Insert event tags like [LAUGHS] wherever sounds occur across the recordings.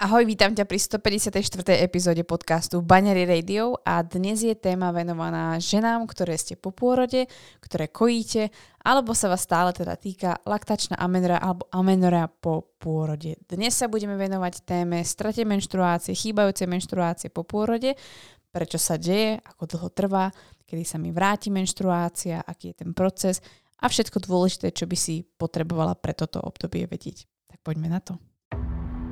Ahoj, vítam ťa pri 154. epizóde podcastu Baňary Radio a dnes je téma venovaná ženám, ktoré ste po pôrode, ktoré kojíte, alebo sa vás stále teda týka laktačná amenora alebo amenora po pôrode. Dnes sa budeme venovať téme strate menštruácie, chýbajúcej menštruácie po pôrode, prečo sa deje, ako dlho trvá, kedy sa mi vráti menštruácia, aký je ten proces a všetko dôležité, čo by si potrebovala pre toto obdobie vedieť. Tak poďme na to.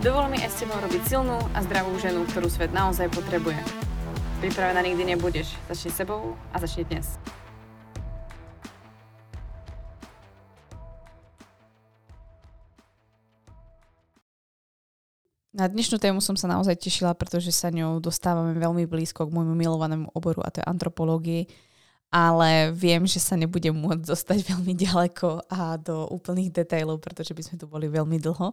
Dovol mi aj s tebou robiť silnú a zdravú ženu, ktorú svet naozaj potrebuje. Pripravená nikdy nebudeš. Začni sebou a začni dnes. Na dnešnú tému som sa naozaj tešila, pretože sa ňou dostávame veľmi blízko k môjmu milovanému oboru a to je antropológii ale viem, že sa nebudem môcť dostať veľmi ďaleko a do úplných detailov, pretože by sme tu boli veľmi dlho.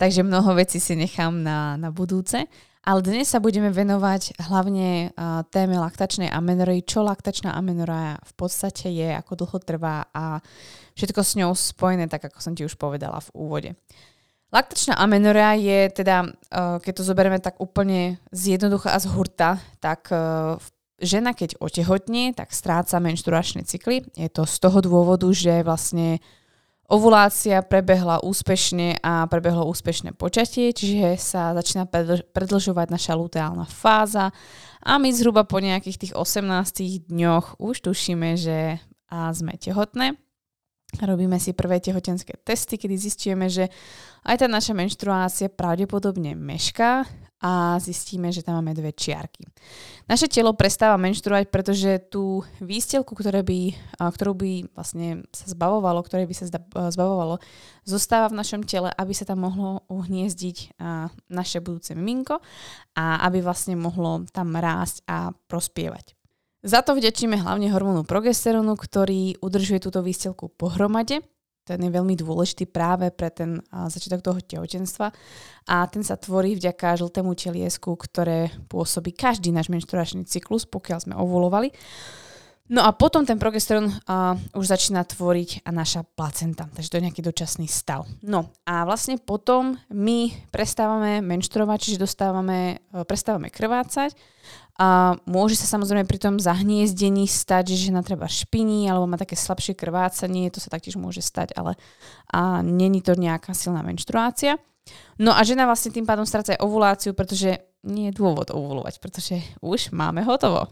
Takže mnoho vecí si nechám na, na budúce. Ale dnes sa budeme venovať hlavne uh, téme laktačnej amenory, čo laktačná amenora v podstate je, ako dlho trvá a všetko s ňou spojené, tak ako som ti už povedala v úvode. Laktačná amenora je teda, uh, keď to zoberieme tak úplne zjednoducho a z hurta, tak uh, v žena, keď otehotní, tak stráca menšturačné cykly. Je to z toho dôvodu, že vlastne ovulácia prebehla úspešne a prebehlo úspešné počatie, čiže sa začína predlžovať naša luteálna fáza a my zhruba po nejakých tých 18 dňoch už tušíme, že a sme tehotné. Robíme si prvé tehotenské testy, kedy zistíme, že aj tá naša menštruácia pravdepodobne mešká a zistíme, že tam máme dve čiarky. Naše telo prestáva menštruovať, pretože tú výstelku, ktoré by, ktorú by vlastne sa zbavovalo, ktoré by sa zbavovalo, zostáva v našom tele, aby sa tam mohlo uhniezdiť naše budúce miminko a aby vlastne mohlo tam rásť a prospievať. Za to vďačíme hlavne hormónu progesterónu, ktorý udržuje túto výstelku pohromade ten je veľmi dôležitý práve pre ten začiatok toho tehotenstva a ten sa tvorí vďaka žltému teliesku, ktoré pôsobí každý náš menštruačný cyklus, pokiaľ sme ovulovali. No a potom ten progesterón uh, už začína tvoriť a naša placenta, takže to je nejaký dočasný stav. No a vlastne potom my prestávame menštruovať, čiže dostávame, uh, prestávame krvácať a môže sa samozrejme pri tom zahniezdení stať, že žena treba špiní alebo má také slabšie krvácanie, to sa taktiež môže stať, ale a není to nejaká silná menštruácia. No a žena vlastne tým pádom stráca aj ovuláciu, pretože nie je dôvod ovulovať, pretože už máme hotovo.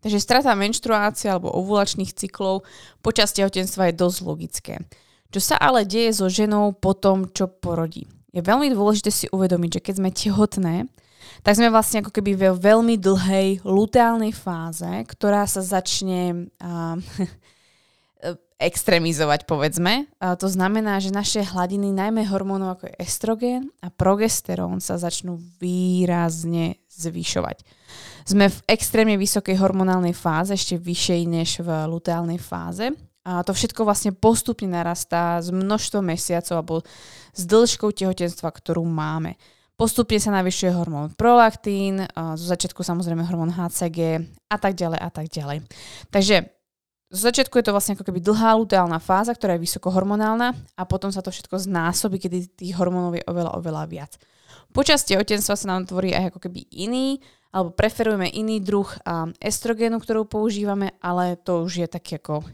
Takže strata menštruácie alebo ovulačných cyklov počas tehotenstva je dosť logické. Čo sa ale deje so ženou po tom, čo porodí? Je veľmi dôležité si uvedomiť, že keď sme tehotné, tak sme vlastne ako keby ve veľmi dlhej luteálnej fáze, ktorá sa začne uh, [LAUGHS] extrémizovať, povedzme. A to znamená, že naše hladiny, najmä hormónov ako je estrogen a progesterón, sa začnú výrazne zvyšovať. Sme v extrémne vysokej hormonálnej fáze, ešte vyššej než v luteálnej fáze. A to všetko vlastne postupne narastá z množstvom mesiacov alebo s dĺžkou tehotenstva, ktorú máme. Postupne sa navyšuje hormón prolaktín, zo začiatku samozrejme hormón HCG a tak ďalej a tak ďalej. Takže zo začiatku je to vlastne ako keby dlhá luteálna fáza, ktorá je vysokohormonálna a potom sa to všetko znásobí, kedy tých hormónov je oveľa, oveľa viac. Počas tehotenstva sa nám tvorí aj ako keby iný, alebo preferujeme iný druh estrogénu, ktorú používame, ale to už je taký ako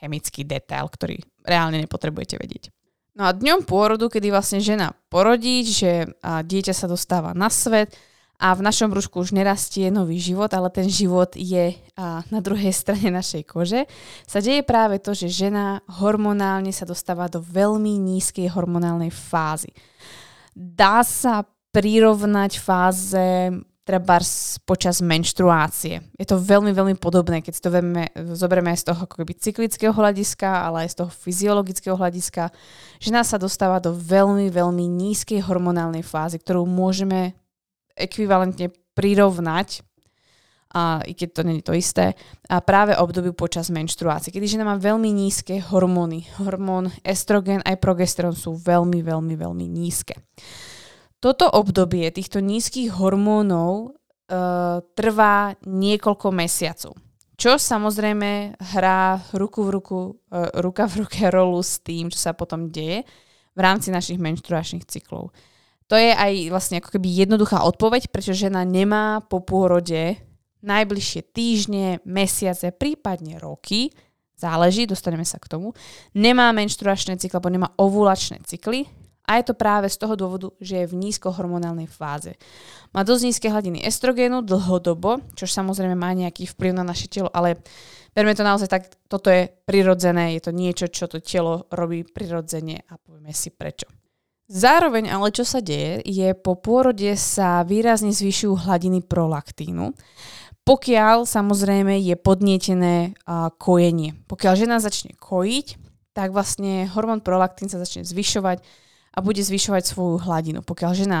chemický detail, ktorý reálne nepotrebujete vedieť. No a dňom pôrodu, kedy vlastne žena porodí, že dieťa sa dostáva na svet a v našom brúšku už nerastie nový život, ale ten život je na druhej [LAUGHS] strane našej kože, sa deje práve to, že žena hormonálne sa dostáva do veľmi nízkej hormonálnej fázy. Dá sa prirovnať fáze treba počas menštruácie. Je to veľmi, veľmi podobné, keď si to veme, zoberieme aj z toho akoby cyklického hľadiska, ale aj z toho fyziologického hľadiska. Žena sa dostáva do veľmi, veľmi nízkej hormonálnej fázy, ktorú môžeme ekvivalentne prirovnať a i keď to nie je to isté, a práve obdobiu počas menštruácie, kedy žena má veľmi nízke hormóny. Hormón estrogen aj progesterón sú veľmi, veľmi, veľmi nízke. Toto obdobie týchto nízkych hormónov e, trvá niekoľko mesiacov. Čo samozrejme hrá ruku v ruku, e, ruka v ruke rolu s tým, čo sa potom deje v rámci našich menštruačných cyklov. To je aj vlastne ako keby jednoduchá odpoveď, prečo žena nemá po pôrode najbližšie týždne, mesiace, prípadne roky, záleží, dostaneme sa k tomu, nemá menštruačné cykly, alebo nemá ovulačné cykly a je to práve z toho dôvodu, že je v nízkohormonálnej fáze. Má dosť nízke hladiny estrogénu dlhodobo, čo samozrejme má nejaký vplyv na naše telo, ale berme to naozaj tak, toto je prirodzené, je to niečo, čo to telo robí prirodzene a povieme si prečo. Zároveň ale čo sa deje, je po pôrode sa výrazne zvyšujú hladiny prolaktínu pokiaľ samozrejme je podnietené uh, kojenie. Pokiaľ žena začne kojiť, tak vlastne hormón prolaktín sa začne zvyšovať a bude zvyšovať svoju hladinu. Pokiaľ žena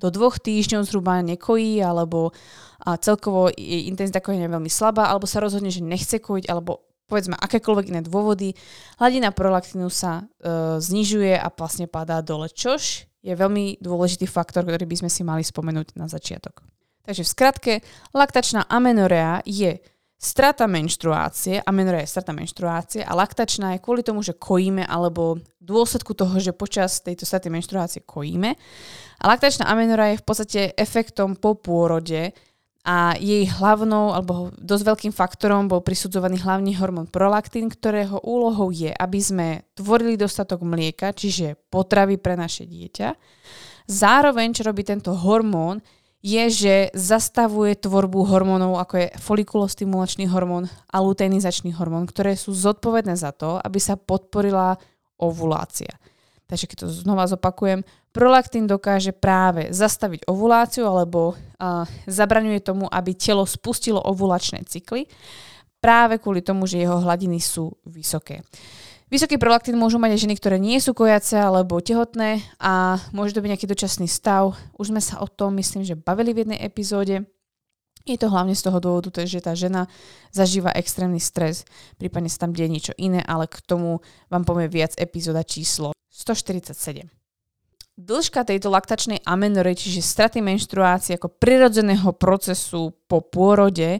do dvoch týždňov zhruba nekojí, alebo a celkovo jej intenzita kojenia je veľmi slabá, alebo sa rozhodne, že nechce kojiť, alebo povedzme akékoľvek iné dôvody, hladina prolaktínu sa e, znižuje a vlastne padá dole, čož je veľmi dôležitý faktor, ktorý by sme si mali spomenúť na začiatok. Takže v skratke, laktačná amenorea je strata menštruácie, amenorea je strata menštruácie a laktačná je kvôli tomu, že kojíme alebo v dôsledku toho, že počas tejto straty menštruácie kojíme. A laktačná amenorea je v podstate efektom po pôrode a jej hlavnou alebo dosť veľkým faktorom bol prisudzovaný hlavný hormón prolaktín, ktorého úlohou je, aby sme tvorili dostatok mlieka, čiže potravy pre naše dieťa. Zároveň, čo robí tento hormón, je, že zastavuje tvorbu hormónov, ako je folikulostimulačný hormón a luteinizačný hormón, ktoré sú zodpovedné za to, aby sa podporila ovulácia. Takže keď to znova zopakujem, prolaktín dokáže práve zastaviť ovuláciu alebo uh, zabraňuje tomu, aby telo spustilo ovulačné cykly práve kvôli tomu, že jeho hladiny sú vysoké. Vysoký prolaktín môžu mať aj ženy, ktoré nie sú kojace alebo tehotné a môže to byť nejaký dočasný stav. Už sme sa o tom, myslím, že bavili v jednej epizóde. Je to hlavne z toho dôvodu, že tá žena zažíva extrémny stres, prípadne sa tam deje niečo iné, ale k tomu vám povie viac epizóda číslo 147. Dĺžka tejto laktačnej amenory, čiže straty menštruácie ako prirodzeného procesu po pôrode,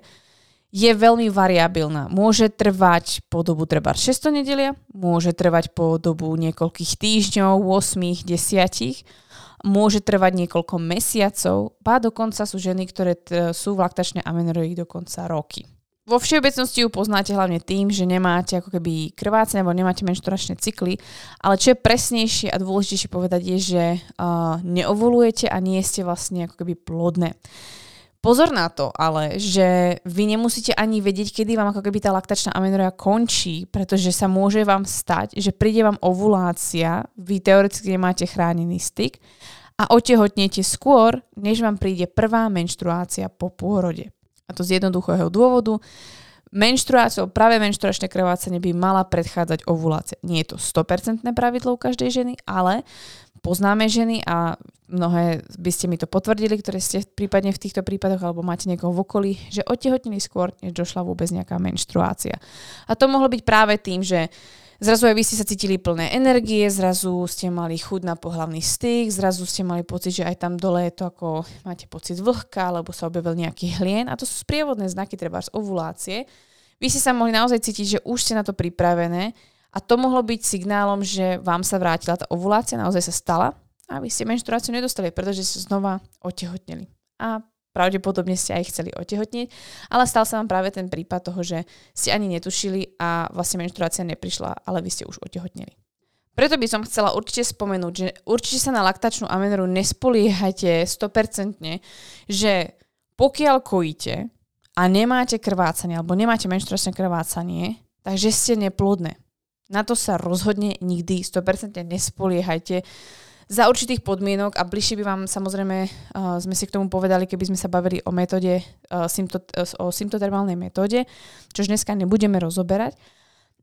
je veľmi variabilná. Môže trvať po dobu treba 600 nedelia, môže trvať po dobu niekoľkých týždňov, 8, 10, môže trvať niekoľko mesiacov, ba dokonca sú ženy, ktoré t- sú v laktačnej amenorii dokonca roky. Vo všeobecnosti ju poznáte hlavne tým, že nemáte ako keby krvácanie alebo nemáte menšturačné cykly, ale čo je presnejšie a dôležitejšie povedať je, že uh, neovolujete a nie ste vlastne ako keby plodné. Pozor na to ale, že vy nemusíte ani vedieť, kedy vám ako keby tá laktačná amenorea končí, pretože sa môže vám stať, že príde vám ovulácia, vy teoreticky nemáte chránený styk a otehotnete skôr, než vám príde prvá menštruácia po pôrode. A to z jednoduchého dôvodu. Menštruáciou, práve menštruačné krvácanie by mala predchádzať ovulácia. Nie je to 100% pravidlo u každej ženy, ale poznáme ženy a mnohé by ste mi to potvrdili, ktoré ste prípadne v týchto prípadoch alebo máte niekoho v okolí, že otehotnili skôr, než došla vôbec nejaká menštruácia. A to mohlo byť práve tým, že Zrazu aj vy ste sa cítili plné energie, zrazu ste mali chuť na pohlavný styk, zrazu ste mali pocit, že aj tam dole je to ako máte pocit vlhka, alebo sa objavil nejaký hlien a to sú sprievodné znaky treba z ovulácie. Vy ste sa mohli naozaj cítiť, že už ste na to pripravené a to mohlo byť signálom, že vám sa vrátila tá ovulácia, naozaj sa stala a vy ste menštruáciu nedostali, pretože ste znova otehotneli. A pravdepodobne ste aj chceli otehotniť, ale stal sa vám práve ten prípad toho, že ste ani netušili a vlastne menštruácia neprišla, ale vy ste už otehotneli. Preto by som chcela určite spomenúť, že určite sa na laktačnú ameneru nespoliehajte 100%, že pokiaľ kojíte a nemáte krvácanie alebo nemáte menštruačné krvácanie, takže ste neplodné. Na to sa rozhodne nikdy 100% nespoliehajte za určitých podmienok a bližšie by vám samozrejme uh, sme si k tomu povedali, keby sme sa bavili o metóde, uh, sympto, uh, o symptotermálnej metóde, čož dneska nebudeme rozoberať.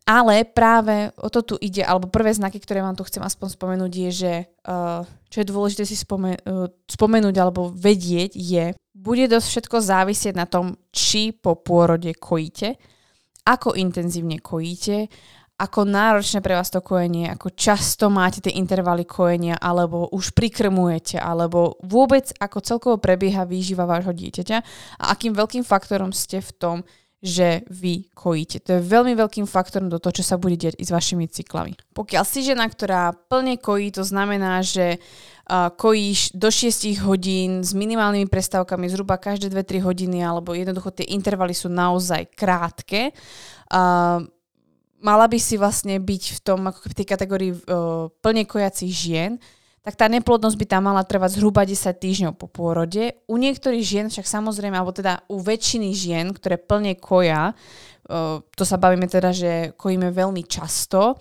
Ale práve o to tu ide, alebo prvé znaky, ktoré vám tu chcem aspoň spomenúť, je, že uh, čo je dôležité si spomen- uh, spomenúť alebo vedieť, je, bude dosť všetko závisieť na tom, či po pôrode kojíte, ako intenzívne kojíte, ako náročné pre vás to kojenie, ako často máte tie intervaly kojenia, alebo už prikrmujete, alebo vôbec ako celkovo prebieha výživa vášho dieťaťa a akým veľkým faktorom ste v tom, že vy kojíte. To je veľmi veľkým faktorom do toho, čo sa bude diať i s vašimi cyklami. Pokiaľ si žena, ktorá plne kojí, to znamená, že uh, kojíš do 6 hodín s minimálnymi prestávkami zhruba každé 2-3 hodiny, alebo jednoducho tie intervaly sú naozaj krátke, uh, mala by si vlastne byť v tom, ako v tej kategórii uh, plne kojacích žien, tak tá neplodnosť by tam mala trvať zhruba 10 týždňov po pôrode. U niektorých žien však samozrejme, alebo teda u väčšiny žien, ktoré plne koja, uh, to sa bavíme teda, že kojíme veľmi často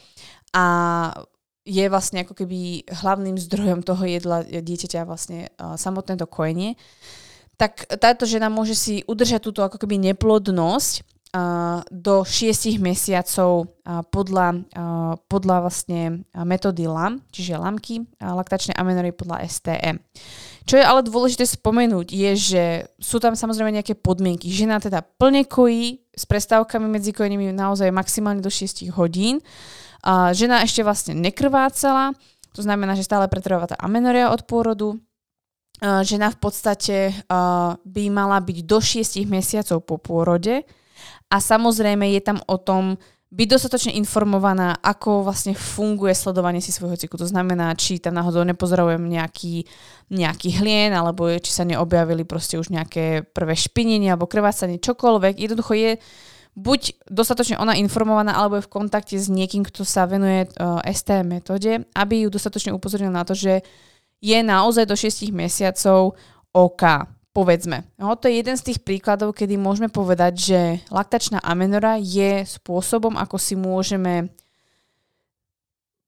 a je vlastne ako keby hlavným zdrojom toho jedla dieťaťa vlastne uh, samotné to kojenie, tak táto žena môže si udržať túto ako keby neplodnosť do 6 mesiacov podľa, podľa vlastne metódy LAM, čiže LAMky, laktačné amenory podľa STM. Čo je ale dôležité spomenúť, je, že sú tam samozrejme nejaké podmienky. Žena teda plne kojí s prestávkami medzi kojenými naozaj maximálne do 6 hodín. Žena ešte vlastne nekrvácala, to znamená, že stále pretrváva tá amenoria od pôrodu. Žena v podstate by mala byť do 6 mesiacov po pôrode a samozrejme je tam o tom byť dostatočne informovaná, ako vlastne funguje sledovanie si svojho cyklu. To znamená, či tam náhodou nepozorovujem nejaký, nejaký hlien, alebo či sa neobjavili proste už nejaké prvé špinenie alebo krvácanie, čokoľvek. Jednoducho je buď dostatočne ona informovaná, alebo je v kontakte s niekým, kto sa venuje uh, ST metóde, aby ju dostatočne upozornil na to, že je naozaj do 6 mesiacov OK povedzme. No, to je jeden z tých príkladov, kedy môžeme povedať, že laktačná amenora je spôsobom, ako si môžeme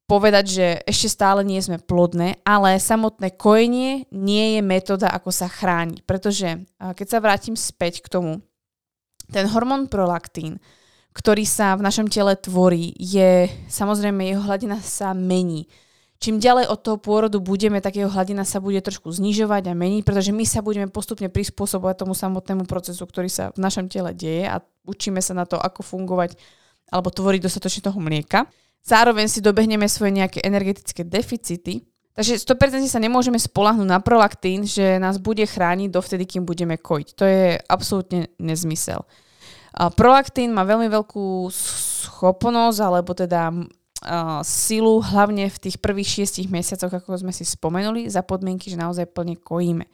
povedať, že ešte stále nie sme plodné, ale samotné kojenie nie je metóda, ako sa chrániť. Pretože keď sa vrátim späť k tomu, ten hormón prolaktín, ktorý sa v našom tele tvorí, je samozrejme, jeho hladina sa mení čím ďalej od toho pôrodu budeme, tak jeho hladina sa bude trošku znižovať a meniť, pretože my sa budeme postupne prispôsobovať tomu samotnému procesu, ktorý sa v našom tele deje a učíme sa na to, ako fungovať alebo tvoriť dostatočne toho mlieka. Zároveň si dobehneme svoje nejaké energetické deficity, Takže 100% sa nemôžeme spolahnúť na prolaktín, že nás bude chrániť dovtedy, kým budeme kojiť. To je absolútne nezmysel. Prolaktín má veľmi veľkú schopnosť, alebo teda uh, silu hlavne v tých prvých šiestich mesiacoch, ako sme si spomenuli, za podmienky, že naozaj plne kojíme.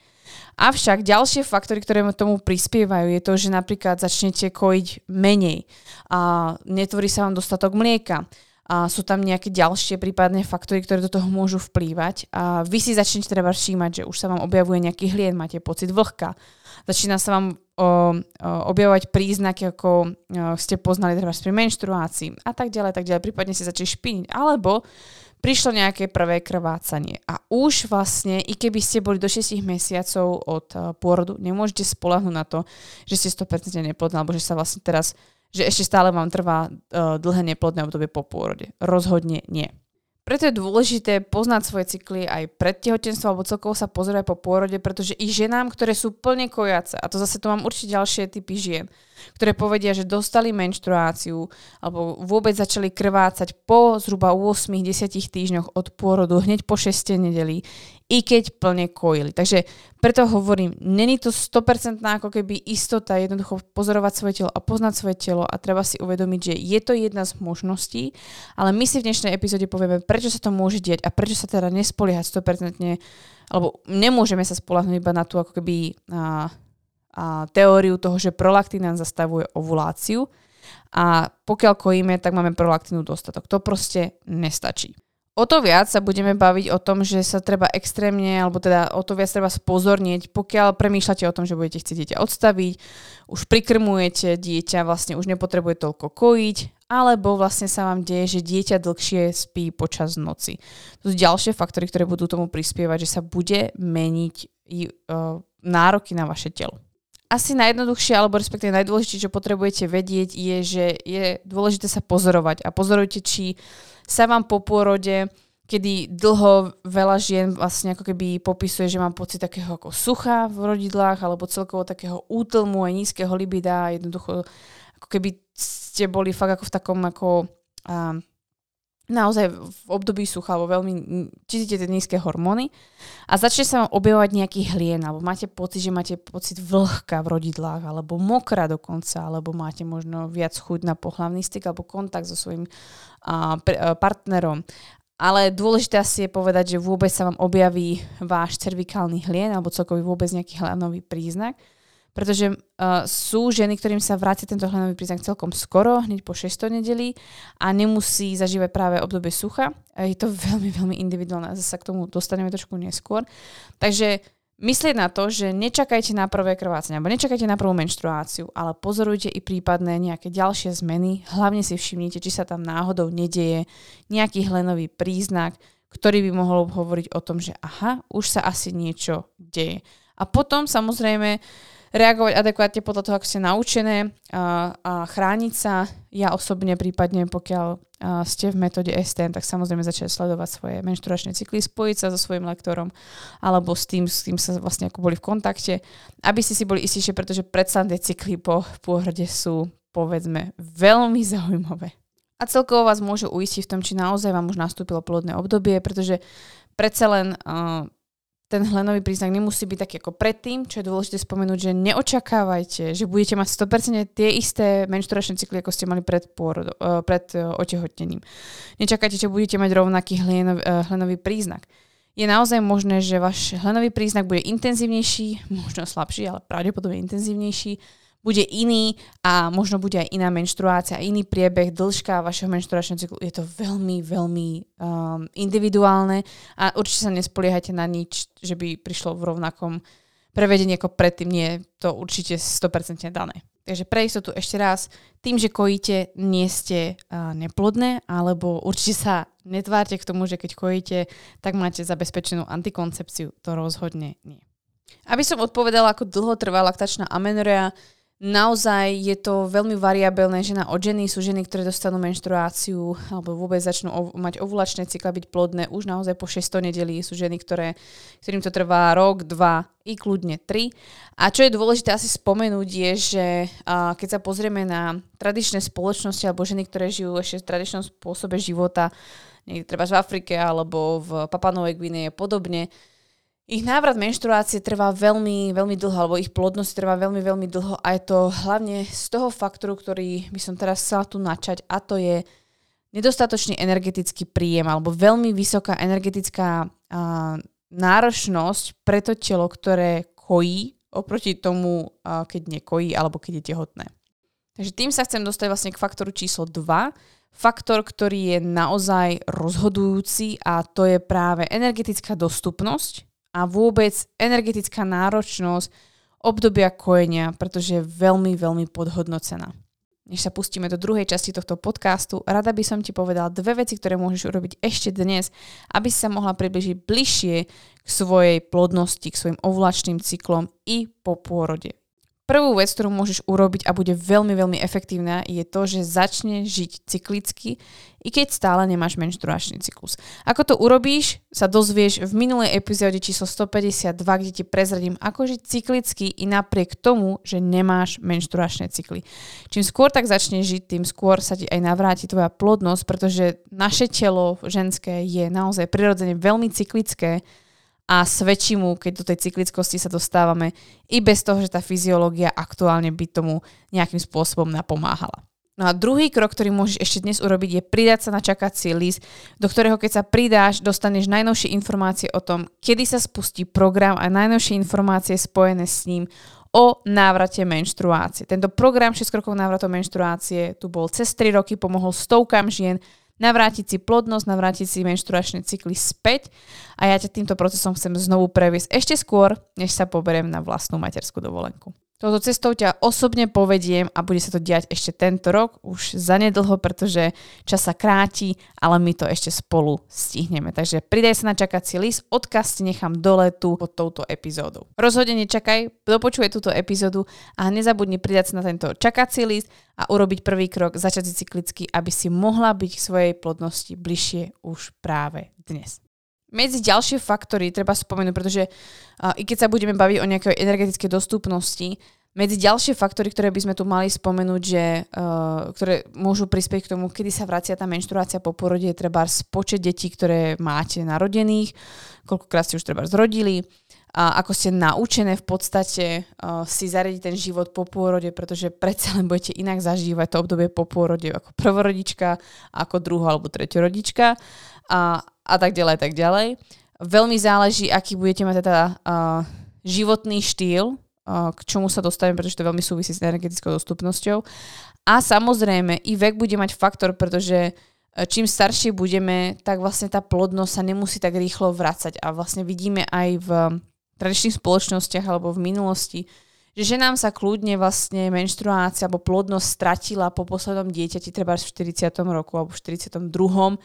Avšak ďalšie faktory, ktoré tomu prispievajú, je to, že napríklad začnete kojiť menej a netvorí sa vám dostatok mlieka. A sú tam nejaké ďalšie prípadné faktory, ktoré do toho môžu vplývať. A vy si začnete treba všímať, že už sa vám objavuje nejaký hlien, máte pocit vlhka. Začína sa vám o, o, objavovať príznaky, ako o, ste poznali treba pri menštruácii a tak ďalej, tak ďalej. Prípadne si začali špiniť. Alebo prišlo nejaké prvé krvácanie. A už vlastne, i keby ste boli do 6 mesiacov od uh, pôrodu, nemôžete spolahnúť na to, že ste 100% neplodná, alebo že sa vlastne teraz, že ešte stále vám trvá uh, dlhé neplodné obdobie po pôrode. Rozhodne nie. Preto je dôležité poznať svoje cykly aj pred tehotenstvom alebo celkovo sa pozerať po pôrode, pretože i ženám, ktoré sú plne kojace, a to zase tu mám určite ďalšie typy žien, ktoré povedia, že dostali menštruáciu alebo vôbec začali krvácať po zhruba 8-10 týždňoch od pôrodu, hneď po 6 nedeli, i keď plne kojili. Takže preto hovorím, není to 100% ako keby istota jednoducho pozorovať svoje telo a poznať svoje telo a treba si uvedomiť, že je to jedna z možností, ale my si v dnešnej epizóde povieme, prečo sa to môže diať a prečo sa teda nespoliehať 100% alebo nemôžeme sa spolahnúť iba na tú ako keby a, teóriu toho, že prolaktín nám zastavuje ovuláciu a pokiaľ kojíme, tak máme prolaktínu dostatok. To proste nestačí. O to viac sa budeme baviť o tom, že sa treba extrémne, alebo teda o to viac treba spozornieť, pokiaľ premýšľate o tom, že budete chcieť dieťa odstaviť, už prikrmujete dieťa, vlastne už nepotrebuje toľko kojiť, alebo vlastne sa vám deje, že dieťa dlhšie spí počas noci. To sú ďalšie faktory, ktoré budú tomu prispievať, že sa bude meniť uh, nároky na vaše telo. Asi najjednoduchšie, alebo respektíve najdôležitejšie, čo potrebujete vedieť, je, že je dôležité sa pozorovať. A pozorujte, či sa vám po pôrode kedy dlho veľa žien vlastne ako keby popisuje, že mám pocit takého ako sucha v rodidlách alebo celkovo takého útlmu aj nízkeho libida jednoducho ako keby ste boli fakt ako v takom ako um, naozaj v období sucha alebo veľmi cítite tie nízke hormóny a začne sa vám objavovať nejaký hlien alebo máte pocit, že máte pocit vlhka v rodidlách alebo mokra dokonca alebo máte možno viac chuť na pohlavný styk alebo kontakt so svojím uh, pre, uh, partnerom. Ale dôležité asi je povedať, že vôbec sa vám objaví váš cervikálny hlien alebo celkový vôbec nejaký hlenový príznak, pretože uh, sú ženy, ktorým sa vráti tento hlenový príznak celkom skoro, hneď po 6. nedeli a nemusí zažívať práve obdobie sucha. Je to [LAUGHS] veľmi, veľmi individuálne, zase k tomu dostaneme trošku neskôr. Takže myslieť na to, že nečakajte na prvé krvácanie, alebo nečakajte na prvú menštruáciu, ale pozorujte i prípadné nejaké ďalšie zmeny. Hlavne si všimnite, či sa tam náhodou nedieje nejaký hlenový príznak, ktorý by mohol hovoriť o tom, že aha, už sa asi niečo deje. A potom samozrejme reagovať adekvátne podľa toho, ako ste naučené a, a chrániť sa. Ja osobne prípadne, pokiaľ a, ste v metóde STM, tak samozrejme začať sledovať svoje menšturačné cykly, spojiť sa so svojím lektorom alebo s tým, s tým sa vlastne ako boli v kontakte, aby ste si boli istejšie, pretože predsa tie cykly po pôhrde sú povedzme veľmi zaujímavé. A celkovo vás môžu uistiť v tom, či naozaj vám už nastúpilo plodné obdobie, pretože predsa len uh, ten hlenový príznak nemusí byť taký ako predtým, čo je dôležité spomenúť, že neočakávajte, že budete mať 100% tie isté menšturačné cykly, ako ste mali pred, pôrod, uh, pred uh, otehotnením. Nečakajte, že budete mať rovnaký hlenov, uh, hlenový príznak. Je naozaj možné, že váš hlenový príznak bude intenzívnejší, možno slabší, ale pravdepodobne intenzívnejší bude iný a možno bude aj iná menštruácia, iný priebeh, dĺžka vašeho menštruačného cyklu. Je to veľmi, veľmi um, individuálne a určite sa nespoliehajte na nič, že by prišlo v rovnakom prevedení ako predtým. Nie je to určite 100% dané. Takže pre istotu ešte raz, tým, že kojíte, nie ste uh, neplodné, alebo určite sa netvárte k tomu, že keď kojíte, tak máte zabezpečenú antikoncepciu. To rozhodne nie. Aby som odpovedala, ako dlho trvá laktačná amenorea, Naozaj je to veľmi variabilné žena od ženy. Sú ženy, ktoré dostanú menštruáciu alebo vôbec začnú ov- mať ovulačné cykla, byť plodné už naozaj po 600 nedelí. Sú ženy, ktoré, ktorým to trvá rok, dva i kľudne tri. A čo je dôležité asi spomenúť je, že a, keď sa pozrieme na tradičné spoločnosti alebo ženy, ktoré žijú ešte v tradičnom spôsobe života, niekde treba v Afrike alebo v Papanovej Gvineje podobne, ich návrat menštruácie trvá veľmi, veľmi dlho, alebo ich plodnosť trvá veľmi, veľmi dlho a je to hlavne z toho faktoru, ktorý by som teraz chcela tu načať a to je nedostatočný energetický príjem alebo veľmi vysoká energetická a, náročnosť pre to telo, ktoré kojí oproti tomu, a, keď nekojí alebo keď je tehotné. Takže tým sa chcem dostať vlastne k faktoru číslo 2, faktor, ktorý je naozaj rozhodujúci a to je práve energetická dostupnosť a vôbec energetická náročnosť obdobia kojenia, pretože je veľmi, veľmi podhodnocená. Než sa pustíme do druhej časti tohto podcastu, rada by som ti povedala dve veci, ktoré môžeš urobiť ešte dnes, aby si sa mohla približiť bližšie k svojej plodnosti, k svojim ovulačným cyklom i po pôrode. Prvú vec, ktorú môžeš urobiť a bude veľmi, veľmi efektívna, je to, že začne žiť cyklicky, i keď stále nemáš menštruačný cyklus. Ako to urobíš, sa dozvieš v minulej epizóde číslo 152, kde ti prezradím, ako žiť cyklicky i napriek tomu, že nemáš menštruačné cykly. Čím skôr tak začneš žiť, tým skôr sa ti aj navráti tvoja plodnosť, pretože naše telo ženské je naozaj prirodzene veľmi cyklické a svedčí mu, keď do tej cyklickosti sa dostávame, i bez toho, že tá fyziológia aktuálne by tomu nejakým spôsobom napomáhala. No a druhý krok, ktorý môžeš ešte dnes urobiť, je pridať sa na čakací list, do ktorého keď sa pridáš, dostaneš najnovšie informácie o tom, kedy sa spustí program a najnovšie informácie spojené s ním o návrate menštruácie. Tento program 6 krokov návratov menštruácie tu bol cez 3 roky, pomohol stovkám žien navrátiť si plodnosť, navrátiť si menštruačné cykly späť a ja ťa týmto procesom chcem znovu previesť ešte skôr, než sa poberiem na vlastnú materskú dovolenku. Touto cestou ťa osobne povediem a bude sa to diať ešte tento rok, už zanedlho, pretože čas sa kráti, ale my to ešte spolu stihneme. Takže pridaj sa na čakací list, odkaz ti nechám dole tu pod touto epizódou. Rozhodne nečakaj, dopočuje túto epizódu a nezabudni pridať sa na tento čakací list a urobiť prvý krok, začať si cyklicky, aby si mohla byť k svojej plodnosti bližšie už práve dnes. Medzi ďalšie faktory treba spomenúť, pretože uh, i keď sa budeme baviť o nejakej energetickej dostupnosti, medzi ďalšie faktory, ktoré by sme tu mali spomenúť, že, uh, ktoré môžu prispieť k tomu, kedy sa vracia tá menštruácia po porode, je treba počet detí, ktoré máte narodených, koľkokrát ste už treba zrodili, a ako ste naučené v podstate uh, si zariadiť ten život po pôrode, pretože predsa len budete inak zažívať to obdobie po pôrode ako prvorodička, ako druho alebo treťorodička. A, a tak ďalej, tak ďalej. Veľmi záleží, aký budete mať teda uh, životný štýl, uh, k čomu sa dostavím, pretože to veľmi súvisí s energetickou dostupnosťou. A samozrejme, i vek bude mať faktor, pretože čím staršie budeme, tak vlastne tá plodnosť sa nemusí tak rýchlo vracať. A vlastne vidíme aj v tradičných spoločnostiach alebo v minulosti, že ženám sa kľudne vlastne menštruácia alebo plodnosť stratila po poslednom dieťati, treba v 40. roku alebo v 42.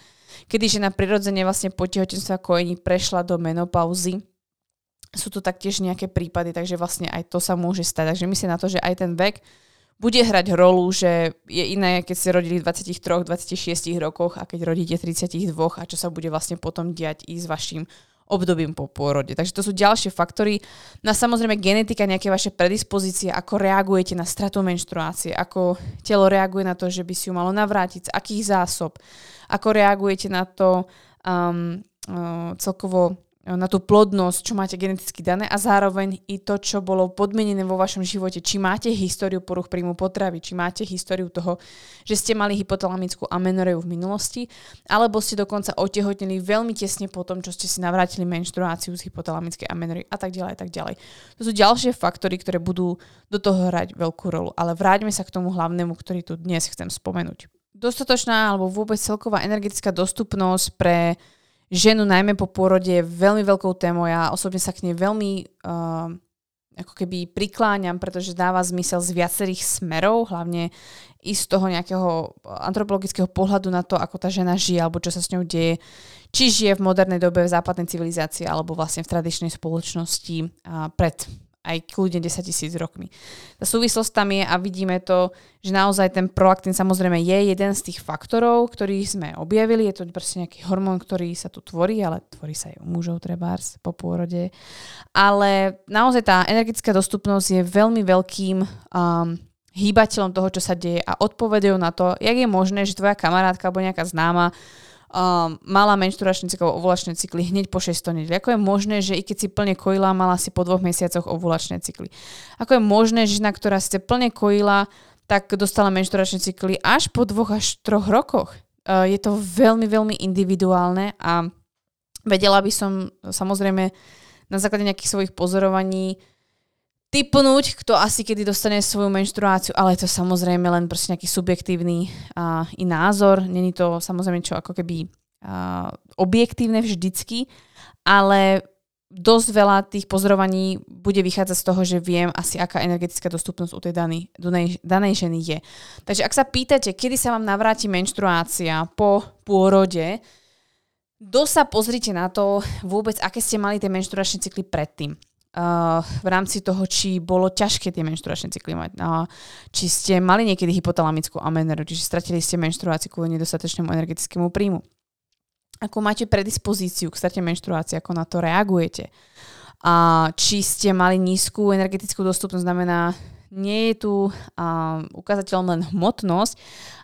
kedy žena prirodzene vlastne po tehotenstve a kojení prešla do menopauzy. Sú tu taktiež nejaké prípady, takže vlastne aj to sa môže stať. Takže myslím na to, že aj ten vek bude hrať rolu, že je iné, keď ste rodili v 23, 26 rokoch a keď rodíte 32 a čo sa bude vlastne potom diať i s vašim obdobím po pôrode. Takže to sú ďalšie faktory. Na samozrejme genetika, nejaké vaše predispozície, ako reagujete na stratu menštruácie, ako telo reaguje na to, že by si ju malo navrátiť, z akých zásob, ako reagujete na to um, uh, celkovo na tú plodnosť, čo máte geneticky dané a zároveň i to, čo bolo podmienené vo vašom živote. Či máte históriu poruch príjmu potravy, či máte históriu toho, že ste mali hypotalamickú amenoreu v minulosti, alebo ste dokonca otehotnili veľmi tesne po tom, čo ste si navrátili menštruáciu z hypotalamickej amenory a tak ďalej, a tak ďalej. To sú ďalšie faktory, ktoré budú do toho hrať veľkú rolu. Ale vráťme sa k tomu hlavnému, ktorý tu dnes chcem spomenúť. Dostatočná alebo vôbec celková energetická dostupnosť pre ženu najmä po pôrode je veľmi veľkou témou. Ja osobne sa k nej veľmi uh, ako keby prikláňam, pretože dáva zmysel z viacerých smerov, hlavne i z toho nejakého antropologického pohľadu na to, ako tá žena žije alebo čo sa s ňou deje. Či žije v modernej dobe v západnej civilizácii alebo vlastne v tradičnej spoločnosti uh, pred aj kľudne 10 tisíc rokmi. Tá súvislosť tam je a vidíme to, že naozaj ten prolaktín samozrejme je jeden z tých faktorov, ktorý sme objavili. Je to proste nejaký hormón, ktorý sa tu tvorí, ale tvorí sa aj u mužov trebárs po pôrode. Ale naozaj tá energetická dostupnosť je veľmi veľkým um, hýbateľom toho, čo sa deje a odpovedajú na to, jak je možné, že tvoja kamarátka alebo nejaká známa um, mala menšturačný cykel, ovulačné cykly hneď po 6 nedeli. Ako je možné, že i keď si plne kojila, mala si po dvoch mesiacoch ovulačné cykly? Ako je možné, že žena, ktorá si plne kojila, tak dostala menšturačné cykly až po dvoch až troch rokoch? Uh, je to veľmi, veľmi individuálne a vedela by som samozrejme na základe nejakých svojich pozorovaní typnúť, kto asi kedy dostane svoju menštruáciu, ale to samozrejme len proste nejaký subjektívny uh, i názor. Není to samozrejme čo ako keby uh, objektívne vždycky, ale dosť veľa tých pozorovaní bude vychádzať z toho, že viem asi, aká energetická dostupnosť u tej danej, danej, danej ženy je. Takže ak sa pýtate, kedy sa vám navráti menštruácia po pôrode, do sa pozrite na to vôbec, aké ste mali tie menštruačné cykly predtým uh, v rámci toho, či bolo ťažké tie menštruačné cykly mať. Uh, či ste mali niekedy hypotalamickú ameneru, čiže stratili ste menštruáciu kvôli nedostatočnému energetickému príjmu. Ako máte predispozíciu k strate menštruácie, ako na to reagujete. A či ste mali nízku energetickú dostupnosť, znamená, nie je tu uh, ukazateľom len hmotnosť,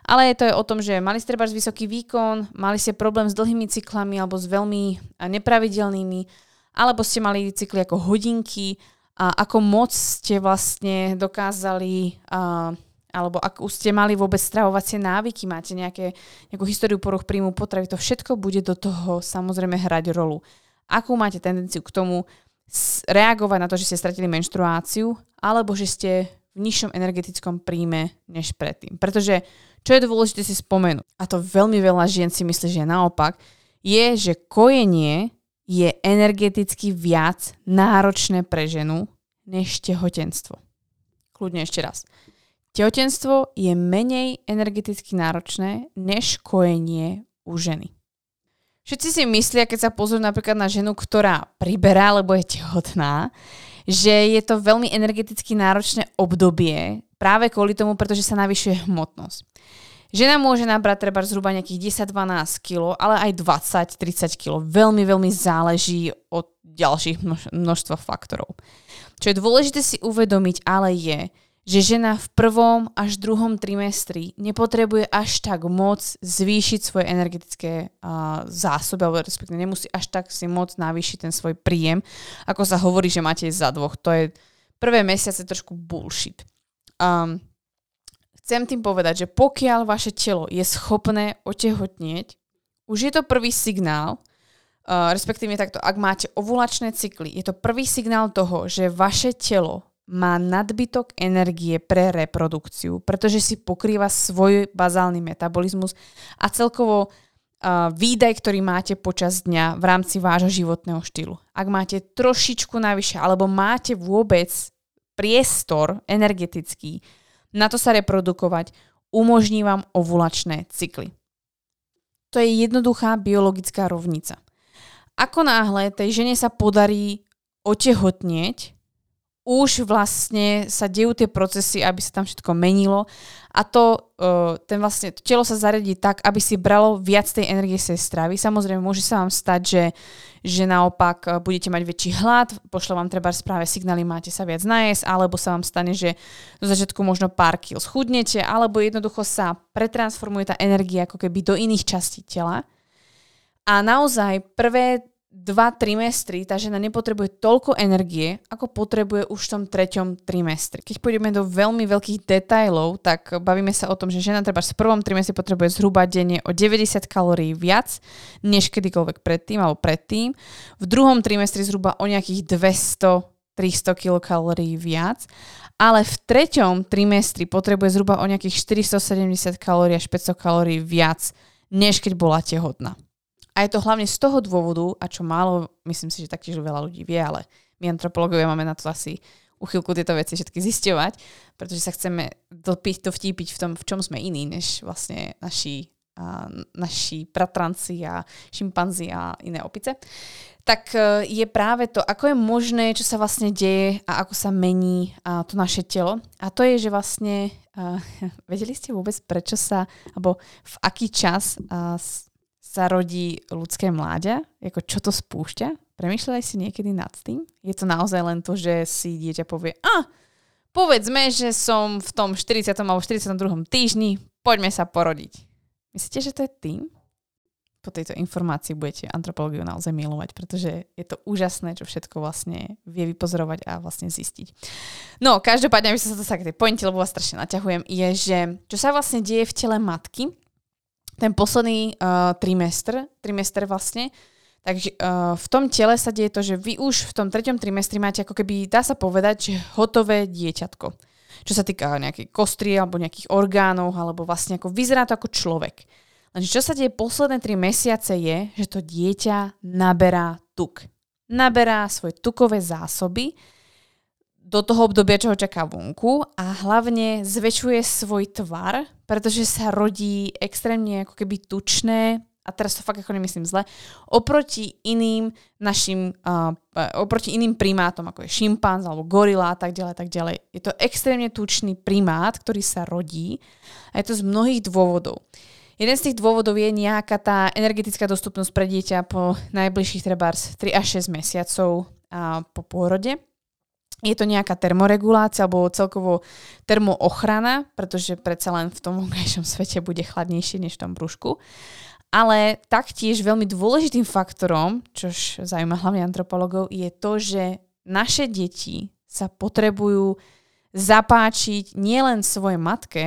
ale je to aj o tom, že mali ste vysoký výkon, mali ste problém s dlhými cyklami alebo s veľmi nepravidelnými, alebo ste mali cykly ako hodinky a ako moc ste vlastne dokázali uh, alebo ak už ste mali vôbec stravovacie návyky, máte nejaké, nejakú históriu poruch príjmu potravy, to všetko bude do toho samozrejme hrať rolu. Akú máte tendenciu k tomu reagovať na to, že ste stratili menštruáciu, alebo že ste v nižšom energetickom príjme než predtým. Pretože čo je dôležité si spomenúť, a to veľmi veľa žien si myslí, že je naopak, je, že kojenie je energeticky viac náročné pre ženu než tehotenstvo. kľudne ešte raz. Tehotenstvo je menej energeticky náročné než kojenie u ženy. Všetci si myslia, keď sa pozrú napríklad na ženu, ktorá priberá, lebo je tehotná, že je to veľmi energeticky náročné obdobie práve kvôli tomu, pretože sa navyšuje hmotnosť. Žena môže nabrať treba zhruba nejakých 10-12 kg, ale aj 20-30 kg. Veľmi, veľmi záleží od ďalších množstva faktorov. Čo je dôležité si uvedomiť ale je, že žena v prvom až druhom trimestri nepotrebuje až tak moc zvýšiť svoje energetické uh, zásoby, alebo respektíve nemusí až tak si moc navýšiť ten svoj príjem, ako sa hovorí, že máte za dvoch. To je prvé mesiace trošku bullshit. Um, chcem tým povedať, že pokiaľ vaše telo je schopné otehotnieť, už je to prvý signál, uh, respektíve takto, ak máte ovulačné cykly, je to prvý signál toho, že vaše telo má nadbytok energie pre reprodukciu, pretože si pokrýva svoj bazálny metabolizmus a celkovo uh, výdaj, ktorý máte počas dňa v rámci vášho životného štýlu. Ak máte trošičku navyše, alebo máte vôbec priestor energetický na to sa reprodukovať, umožní vám ovulačné cykly. To je jednoduchá biologická rovnica. Ako náhle tej žene sa podarí otehotnieť, už vlastne sa dejú tie procesy, aby sa tam všetko menilo a to, uh, ten vlastne, to telo sa zariadí tak, aby si bralo viac tej energie z tej stravy. Samozrejme, môže sa vám stať, že, že naopak uh, budete mať väčší hlad, pošle vám treba správe signály, máte sa viac najesť, alebo sa vám stane, že do začiatku možno pár kil schudnete, alebo jednoducho sa pretransformuje tá energia ako keby do iných častí tela. A naozaj prvé dva trimestry tá žena nepotrebuje toľko energie, ako potrebuje už v tom treťom trimestri. Keď pôjdeme do veľmi veľkých detajlov, tak bavíme sa o tom, že žena treba v prvom trimestri potrebuje zhruba denne o 90 kalórií viac, než kedykoľvek predtým alebo predtým. V druhom trimestri zhruba o nejakých 200-300 kilokalórií viac. Ale v treťom trimestri potrebuje zhruba o nejakých 470 kalórií až 500 kalórií viac, než keď bola tehotná. A je to hlavne z toho dôvodu, a čo málo, myslím si, že taktiež veľa ľudí vie, ale my antropológovia máme na to asi uchylku tieto veci všetky zisťovať, pretože sa chceme dopiť, to vtípiť v tom, v čom sme iní, než vlastne naši, a, naši pratranci a šimpanzi a iné opice. Tak e, je práve to, ako je možné, čo sa vlastne deje a ako sa mení a, to naše telo. A to je, že vlastne a, [LAUGHS] vedeli ste vôbec, prečo sa, alebo v aký čas a, sa rodí ľudské mláďa, ako čo to spúšťa? Premýšľali si niekedy nad tým? Je to naozaj len to, že si dieťa povie, a povedzme, že som v tom 40. alebo 42. týždni, poďme sa porodiť. Myslíte, že to je tým? Po tejto informácii budete antropológiu naozaj milovať, pretože je to úžasné, čo všetko vlastne vie vypozorovať a vlastne zistiť. No, každopádne, aby som sa to sa k tej pointe, lebo vás strašne naťahujem, je, že čo sa vlastne deje v tele matky, ten posledný uh, trimestr, trimester vlastne, takže uh, v tom tele sa deje to, že vy už v tom treťom trimestri máte ako keby, dá sa povedať, že hotové dieťatko. Čo sa týka nejakej kostry alebo nejakých orgánov, alebo vlastne ako vyzerá to ako človek. Lenže čo sa deje posledné tri mesiace je, že to dieťa naberá tuk. Naberá svoje tukové zásoby, do toho obdobia, čo ho čaká vonku a hlavne zväčšuje svoj tvar, pretože sa rodí extrémne ako keby tučné a teraz to fakt ako nemyslím zle, oproti iným našim, uh, oproti iným primátom, ako je šimpanz alebo gorila a tak ďalej, tak ďalej. Je to extrémne tučný primát, ktorý sa rodí a je to z mnohých dôvodov. Jeden z tých dôvodov je nejaká tá energetická dostupnosť pre dieťa po najbližších trebárs 3 až 6 mesiacov a po pôrode je to nejaká termoregulácia alebo celkovo termoochrana, pretože predsa len v tom vonkajšom [LAUGHS] svete bude chladnejšie než v tom brúšku. Ale taktiež veľmi dôležitým faktorom, čož zaujíma hlavne antropologov, je to, že naše deti sa potrebujú zapáčiť nielen svojej matke,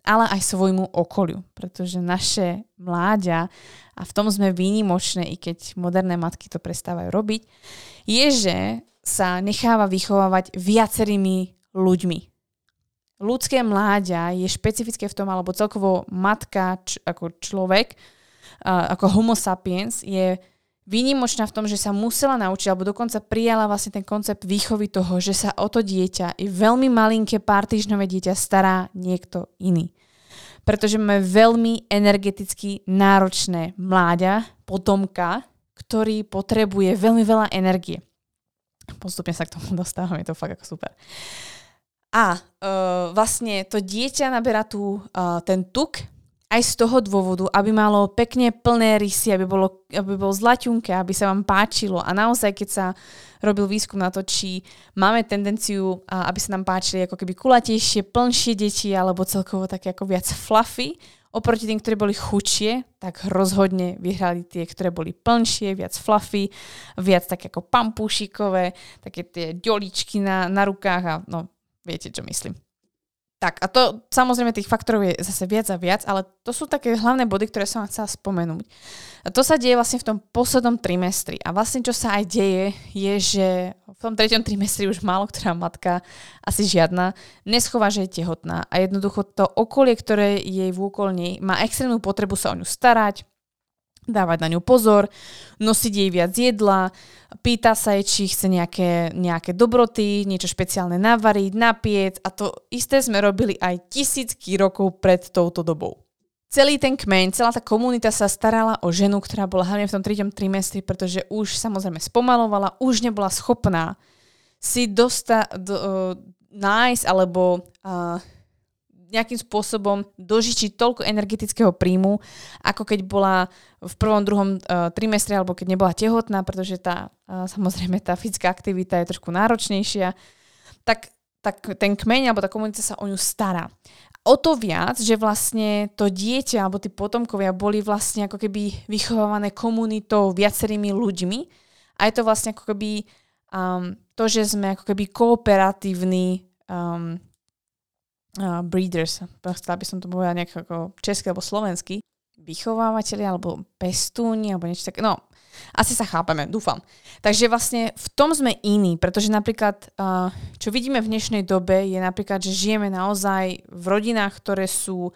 ale aj svojmu okoliu, pretože naše mláďa, a v tom sme výnimočné, i keď moderné matky to prestávajú robiť, je, že sa necháva vychovávať viacerými ľuďmi. Ľudské mláďa je špecifické v tom, alebo celkovo matka č- ako človek, uh, ako homo sapiens, je výnimočná v tom, že sa musela naučiť, alebo dokonca prijala vlastne ten koncept výchovy toho, že sa o to dieťa, i veľmi malinké pár týždňové dieťa stará niekto iný. Pretože máme veľmi energeticky náročné mláďa, potomka, ktorý potrebuje veľmi veľa energie. Postupne sa k tomu [LAUGHS] dostávam, je to fakt ako super. A uh, vlastne to dieťa naberá tu uh, ten tuk, aj z toho dôvodu, aby malo pekne plné rysy, aby, bolo, aby bolo zlaťunké, aby sa vám páčilo. A naozaj, keď sa robil výskum na to, či máme tendenciu, aby sa nám páčili ako keby kulatejšie, plnšie deti, alebo celkovo také ako viac fluffy, oproti tým, ktoré boli chudšie, tak rozhodne vyhrali tie, ktoré boli plnšie, viac fluffy, viac také ako pampúšikové, také tie ďoličky na, na rukách a no, viete, čo myslím. Tak a to samozrejme tých faktorov je zase viac a viac, ale to sú také hlavné body, ktoré som chcela spomenúť. A to sa deje vlastne v tom poslednom trimestri. A vlastne čo sa aj deje, je, že v tom treťom trimestri už málo ktorá matka, asi žiadna, neschová, že je tehotná. A jednoducho to okolie, ktoré jej v úkolnej, má extrémnu potrebu sa o ňu starať, dávať na ňu pozor, nosiť jej viac jedla, pýta sa jej, či chce nejaké, nejaké dobroty, niečo špeciálne navariť, napiec a to isté sme robili aj tisícky rokov pred touto dobou. Celý ten kmeň, celá tá komunita sa starala o ženu, ktorá bola hlavne v tom 3. trimestri, pretože už samozrejme spomalovala, už nebola schopná si dosta, do, nájsť alebo uh, nejakým spôsobom dožičiť toľko energetického príjmu, ako keď bola v prvom, druhom uh, trimestri alebo keď nebola tehotná, pretože tá, uh, samozrejme tá fyzická aktivita je trošku náročnejšia, tak, tak ten kmeň alebo tá komunita sa o ňu stará. O to viac, že vlastne to dieťa alebo tí potomkovia boli vlastne ako keby vychovávané komunitou viacerými ľuďmi a je to vlastne ako keby um, to, že sme ako keby kooperatívni um, breeders, chcela by som to povedať nejak ako český alebo slovenský, vychovávateľi alebo pestúni alebo niečo také. No, asi sa chápeme, dúfam. Takže vlastne v tom sme iní, pretože napríklad, čo vidíme v dnešnej dobe, je napríklad, že žijeme naozaj v rodinách, ktoré sú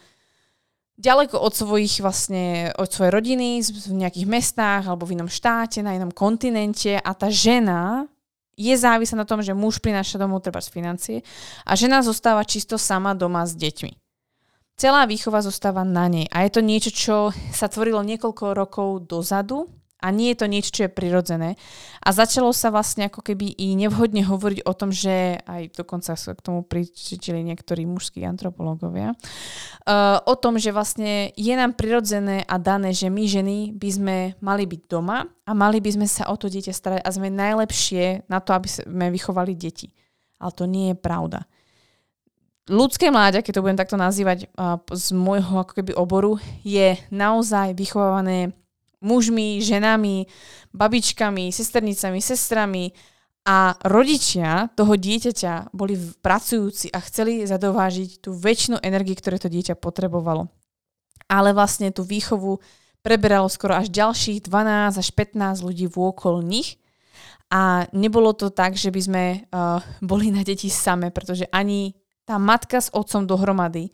ďaleko od svojich vlastne, od svojej rodiny, v nejakých mestách alebo v inom štáte, na inom kontinente a tá žena je závislá na tom, že muž prináša domov treba z financie a žena zostáva čisto sama doma s deťmi. Celá výchova zostáva na nej a je to niečo, čo sa tvorilo niekoľko rokov dozadu a nie je to niečo, čo je prirodzené. A začalo sa vlastne ako keby i nevhodne hovoriť o tom, že aj dokonca sa k tomu pričítili niektorí mužskí antropológovia, uh, o tom, že vlastne je nám prirodzené a dané, že my ženy by sme mali byť doma a mali by sme sa o to dieťa starať a sme najlepšie na to, aby sme vychovali deti. Ale to nie je pravda ľudské mláďa, keď to budem takto nazývať uh, z môjho ako keby oboru, je naozaj vychovávané mužmi, ženami, babičkami, sesternicami, sestrami a rodičia toho dieťaťa boli pracujúci a chceli zadovážiť tú väčšinu energii, ktoré to dieťa potrebovalo. Ale vlastne tú výchovu preberalo skoro až ďalších 12 až 15 ľudí vôkol nich a nebolo to tak, že by sme uh, boli na deti same, pretože ani tá matka s otcom dohromady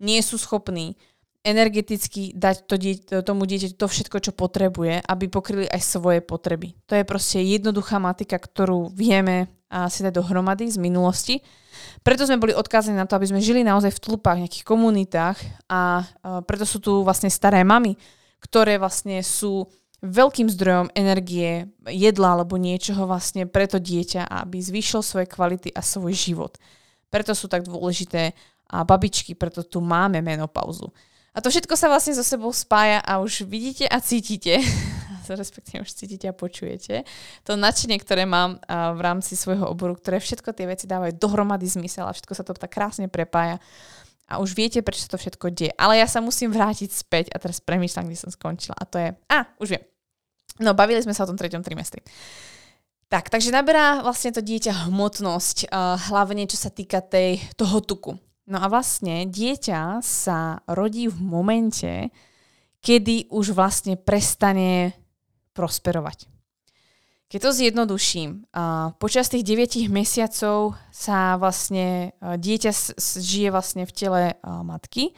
nie sú schopní energeticky dať to dieť, tomu dieťaťu to všetko, čo potrebuje, aby pokryli aj svoje potreby. To je proste jednoduchá matika, ktorú vieme si dať dohromady z minulosti. Preto sme boli odkázaní na to, aby sme žili naozaj v tlupách, nejakých komunitách a preto sú tu vlastne staré mamy, ktoré vlastne sú veľkým zdrojom energie, jedla alebo niečoho vlastne pre to dieťa, aby zvýšil svoje kvality a svoj život. Preto sú tak dôležité a babičky, preto tu máme menopauzu. A to všetko sa vlastne so sebou spája a už vidíte a cítite, [LAUGHS] respektíve už cítite a počujete, to nadšenie, ktoré mám v rámci svojho oboru, ktoré všetko tie veci dávajú dohromady zmysel a všetko sa to tak krásne prepája. A už viete, prečo to všetko deje. Ale ja sa musím vrátiť späť a teraz premýšľam, kde som skončila. A to je... A, už viem. No, bavili sme sa o tom treťom trimestri. Tak, takže naberá vlastne to dieťa hmotnosť, uh, hlavne čo sa týka tej, toho tuku. No a vlastne dieťa sa rodí v momente, kedy už vlastne prestane prosperovať. Keď to zjednoduším, počas tých 9 mesiacov sa vlastne dieťa žije vlastne v tele matky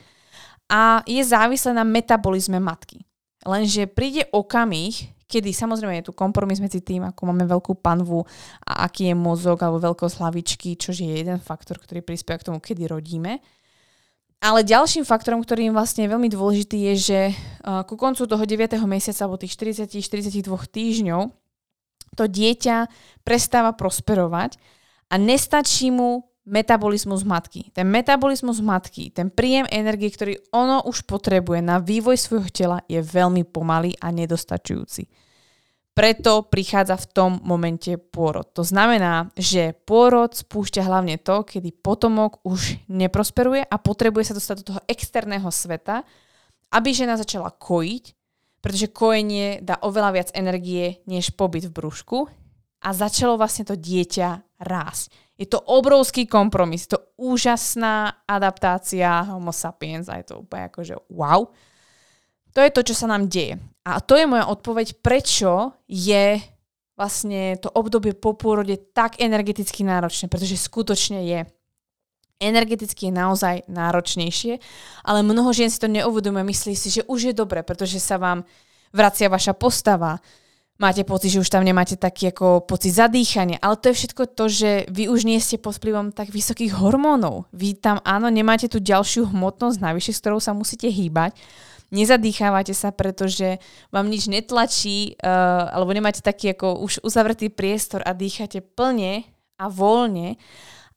a je závislé na metabolizme matky. Lenže príde okamih, kedy samozrejme je tu kompromis medzi tým, ako máme veľkú panvu a aký je mozog alebo veľkosť hlavičky, čo je jeden faktor, ktorý prispieva k tomu, kedy rodíme. Ale ďalším faktorom, ktorý je vlastne veľmi dôležitý, je, že uh, ku koncu toho 9. mesiaca alebo tých 40-42 týždňov to dieťa prestáva prosperovať a nestačí mu metabolizmus matky. Ten metabolizmus matky, ten príjem energie, ktorý ono už potrebuje na vývoj svojho tela, je veľmi pomalý a nedostačujúci. Preto prichádza v tom momente pôrod. To znamená, že pôrod spúšťa hlavne to, kedy potomok už neprosperuje a potrebuje sa dostať do toho externého sveta, aby žena začala kojiť, pretože kojenie dá oveľa viac energie než pobyt v brúšku a začalo vlastne to dieťa rásť. Je to obrovský kompromis, to úžasná adaptácia homo sapiens a je to úplne akože wow. To je to, čo sa nám deje. A to je moja odpoveď, prečo je vlastne to obdobie po pôrode tak energeticky náročné, pretože skutočne je. Energeticky je naozaj náročnejšie, ale mnoho žien si to neuvedomuje, myslí si, že už je dobre, pretože sa vám vracia vaša postava, máte pocit, že už tam nemáte taký ako pocit zadýchania. Ale to je všetko to, že vy už nie ste pod vplyvom tak vysokých hormónov. Vy tam áno, nemáte tú ďalšiu hmotnosť navyše, s ktorou sa musíte hýbať. Nezadýchávate sa, pretože vám nič netlačí, uh, alebo nemáte taký ako už uzavretý priestor a dýchate plne a voľne,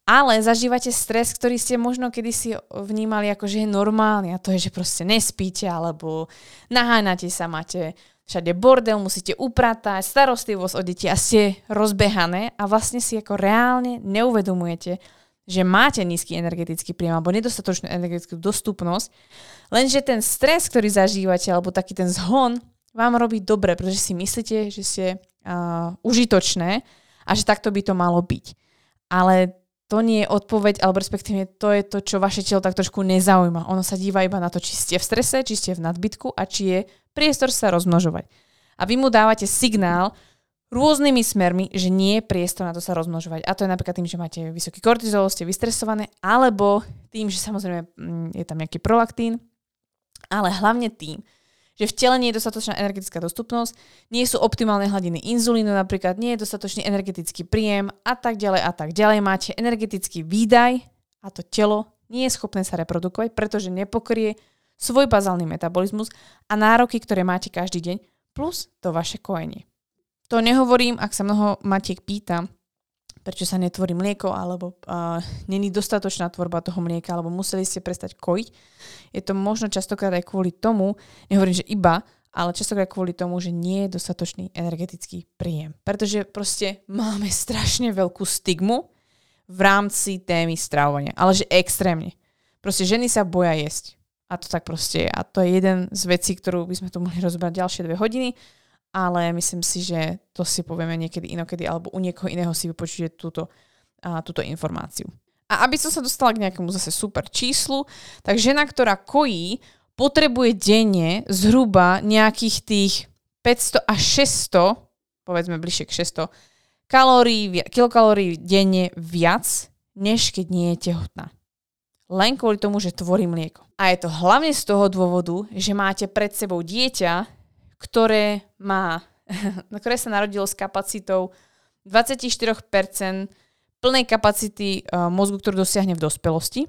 ale zažívate stres, ktorý ste možno kedysi vnímali ako, že je normálny a to je, že proste nespíte, alebo naháňate sa, máte všade bordel, musíte upratať, starostlivosť o deti a ste rozbehané a vlastne si ako reálne neuvedomujete, že máte nízky energetický príjem alebo nedostatočnú energetickú dostupnosť, lenže ten stres, ktorý zažívate alebo taký ten zhon vám robí dobre, pretože si myslíte, že ste uh, užitočné a že takto by to malo byť. Ale to nie je odpoveď, alebo respektíve to je to, čo vaše telo tak trošku nezaujíma. Ono sa díva iba na to, či ste v strese, či ste v nadbytku a či je priestor sa rozmnožovať. A vy mu dávate signál rôznymi smermi, že nie je priestor na to sa rozmnožovať. A to je napríklad tým, že máte vysoký kortizol, ste vystresované, alebo tým, že samozrejme mm, je tam nejaký prolaktín, ale hlavne tým, že v tele nie je dostatočná energetická dostupnosť, nie sú optimálne hladiny inzulínu napríklad, nie je dostatočný energetický príjem a tak ďalej a tak ďalej. Máte energetický výdaj a to telo nie je schopné sa reprodukovať, pretože nepokrie svoj bazálny metabolizmus a nároky, ktoré máte každý deň, plus to vaše kojenie. To nehovorím, ak sa mnoho matiek pýta, prečo sa netvorí mlieko, alebo uh, není dostatočná tvorba toho mlieka, alebo museli ste prestať kojiť. Je to možno častokrát aj kvôli tomu, nehovorím, že iba, ale častokrát kvôli tomu, že nie je dostatočný energetický príjem. Pretože proste máme strašne veľkú stigmu v rámci témy stravovania, ale že extrémne. Proste ženy sa boja jesť. A to tak proste je. A to je jeden z vecí, ktorú by sme tu mohli rozbrať ďalšie dve hodiny ale myslím si, že to si povieme niekedy inokedy, alebo u niekoho iného si vypočujete túto, a, túto informáciu. A aby som sa dostala k nejakému zase super číslu, tak žena, ktorá kojí, potrebuje denne zhruba nejakých tých 500 až 600, povedzme bližšie k 600, kalórií, kilokalórií denne viac, než keď nie je tehotná. Len kvôli tomu, že tvorí mlieko. A je to hlavne z toho dôvodu, že máte pred sebou dieťa, ktoré má, [LAUGHS] ktoré sa narodilo s kapacitou 24% plnej kapacity uh, mozgu, ktorú dosiahne v dospelosti,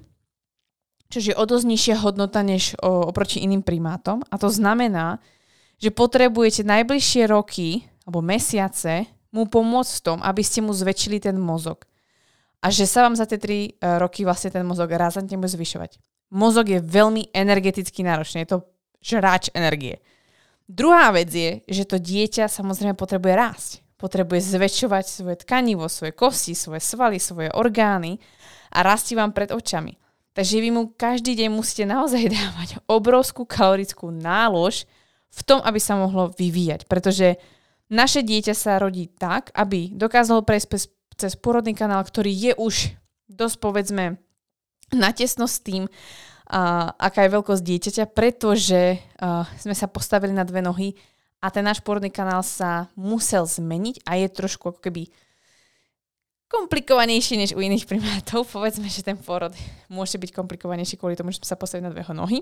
čo je o dosť nižšia hodnota než oproti iným primátom. A to znamená, že potrebujete najbližšie roky alebo mesiace mu pomôcť v tom, aby ste mu zväčšili ten mozog. A že sa vám za tie 3 uh, e, roky vlastne ten mozog razantne bude zvyšovať. Mozog je veľmi energeticky náročný, je to žráč energie. Druhá vec je, že to dieťa samozrejme potrebuje rásť. Potrebuje zväčšovať svoje tkanivo, svoje kosti, svoje svaly, svoje orgány a rastie vám pred očami. Takže vy mu každý deň musíte naozaj [LAUGHS] dávať obrovskú kalorickú nálož v tom, aby sa mohlo vyvíjať. Pretože naše dieťa sa rodí tak, aby dokázalo prejsť cez porodný kanál, ktorý je už dosť povedzme natesno s tým, uh, aká je veľkosť dieťaťa, pretože uh, sme sa postavili na dve nohy a ten náš porodný kanál sa musel zmeniť a je trošku ako keby komplikovanejší než u iných primátov. [LAUGHS] Povedzme, že ten porod môže byť komplikovanejší kvôli tomu, že sme sa postavili na dve nohy.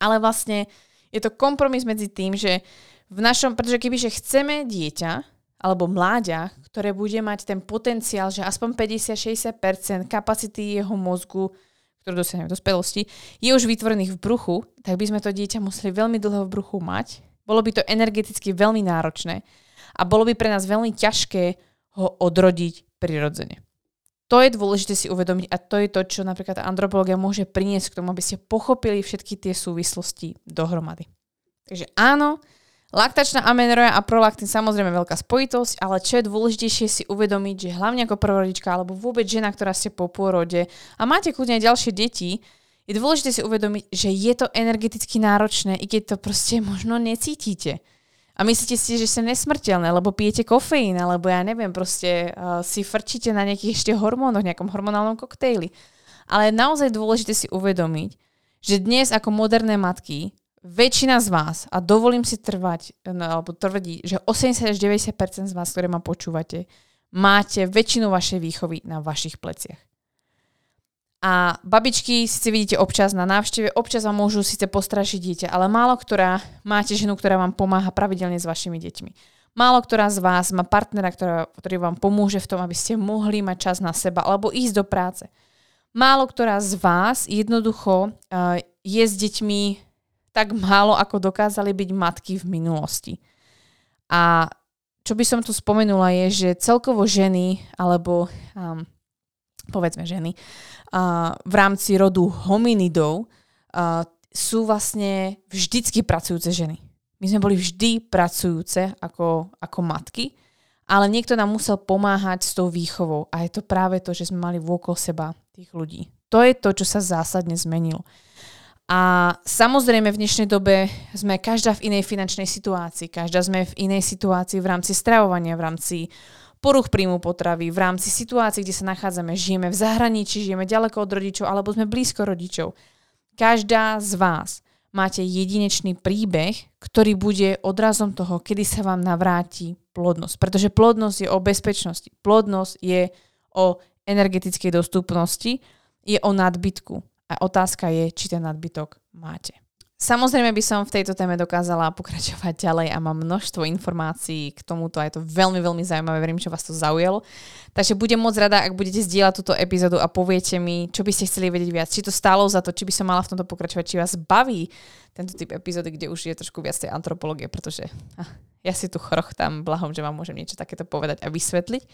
Ale vlastne Je to kompromis medzi tým, že v našom, pretože kebyže chceme dieťa, alebo mláďa, ktoré bude mať ten potenciál, že aspoň 50-60% kapacity jeho mozgu, ktorú dosiahne v dospelosti, je už vytvorených v bruchu, tak by sme to dieťa museli veľmi dlho v bruchu mať. Bolo by to energeticky veľmi náročné a bolo by pre nás veľmi ťažké ho odrodiť prirodzene. To je dôležité si uvedomiť a to je to, čo napríklad antropológia môže priniesť k tomu, aby ste pochopili všetky tie súvislosti dohromady. Takže áno, laktačná amenorrea a prolaktín samozrejme veľká spojitosť, ale čo je dôležitejšie si uvedomiť, že hlavne ako prvorodička alebo vôbec žena, ktorá ste po pôrode a máte kľudne aj ďalšie deti, je dôležité si uvedomiť, že je to energeticky náročné, i keď to proste možno necítite. A myslíte si, že ste nesmrteľné, lebo pijete kofeín, alebo ja neviem, proste uh, si frčíte na nejakých ešte hormónoch, nejakom hormonálnom koktejli. Ale je naozaj dôležité si uvedomiť, že dnes ako moderné matky, väčšina z vás, a dovolím si trvať, no, alebo tvrdí, že 80 až 90% z vás, ktoré ma počúvate, máte väčšinu vašej výchovy na vašich pleciach. A babičky síce vidíte občas na návšteve, občas vám môžu síce postrašiť dieťa, ale málo ktorá máte ženu, ktorá vám pomáha pravidelne s vašimi deťmi. Málo ktorá z vás má partnera, ktorá, ktorý vám pomôže v tom, aby ste mohli mať čas na seba alebo ísť do práce. Málo ktorá z vás jednoducho uh, je s deťmi tak málo, ako dokázali byť matky v minulosti. A čo by som tu spomenula je, že celkovo ženy alebo um, povedzme ženy, uh, v rámci rodu hominidov uh, sú vlastne vždycky pracujúce ženy. My sme boli vždy pracujúce ako, ako matky, ale niekto nám musel pomáhať s tou výchovou a je to práve to, že sme mali vôkol seba tých ľudí. To je to, čo sa zásadne zmenilo. A samozrejme v dnešnej dobe sme každá v inej finančnej situácii, každá sme v inej situácii v rámci stravovania, v rámci poruch príjmu potravy, v rámci situácií, kde sa nachádzame, žijeme v zahraničí, žijeme ďaleko od rodičov alebo sme blízko rodičov. Každá z vás máte jedinečný príbeh, ktorý bude odrazom toho, kedy sa vám navráti plodnosť. Pretože plodnosť je o bezpečnosti. Plodnosť je o energetickej dostupnosti, je o nadbytku. A otázka je, či ten nadbytok máte. Samozrejme by som v tejto téme dokázala pokračovať ďalej a mám množstvo informácií k tomuto a je to veľmi, veľmi zaujímavé, verím, že vás to zaujalo. Takže budem moc rada, ak budete zdieľať túto epizódu a poviete mi, čo by ste chceli vedieť viac, či to stálo za to, či by som mala v tomto pokračovať, či vás baví tento typ epizódy, kde už je trošku viac tej antropológie, pretože ja si tu chrochtám blahom, že vám môžem niečo takéto povedať a vysvetliť.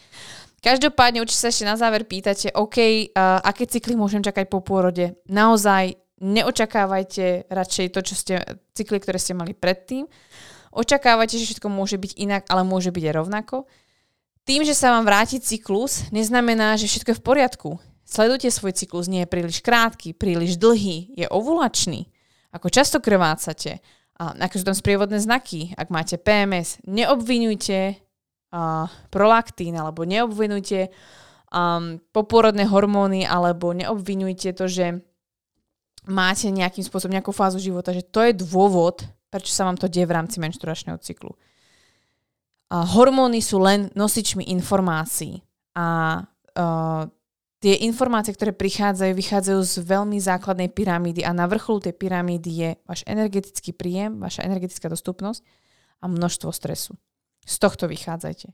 Každopádne určite sa ešte na záver pýtate, OK, uh, aké cykly môžem čakať po pôrode? Naozaj neočakávajte radšej to, čo ste, cykly, ktoré ste mali predtým. Očakávajte, že všetko môže byť inak, ale môže byť aj rovnako. Tým, že sa vám vráti cyklus, neznamená, že všetko je v poriadku. Sledujte svoj cyklus, nie je príliš krátky, príliš dlhý, je ovulačný. Ako často krvácate, a aké sú tam sprievodné znaky, ak máte PMS, neobvinujte uh, prolaktín alebo neobvinujte um, popôrodné hormóny alebo neobvinujte to, že máte nejakým spôsobom nejakú fázu života, že to je dôvod, prečo sa vám to deje v rámci menšturačného cyklu. A hormóny sú len nosičmi informácií a uh, tie informácie, ktoré prichádzajú, vychádzajú z veľmi základnej pyramídy a na vrcholu tej pyramídy je váš energetický príjem, vaša energetická dostupnosť a množstvo stresu. Z tohto vychádzajte.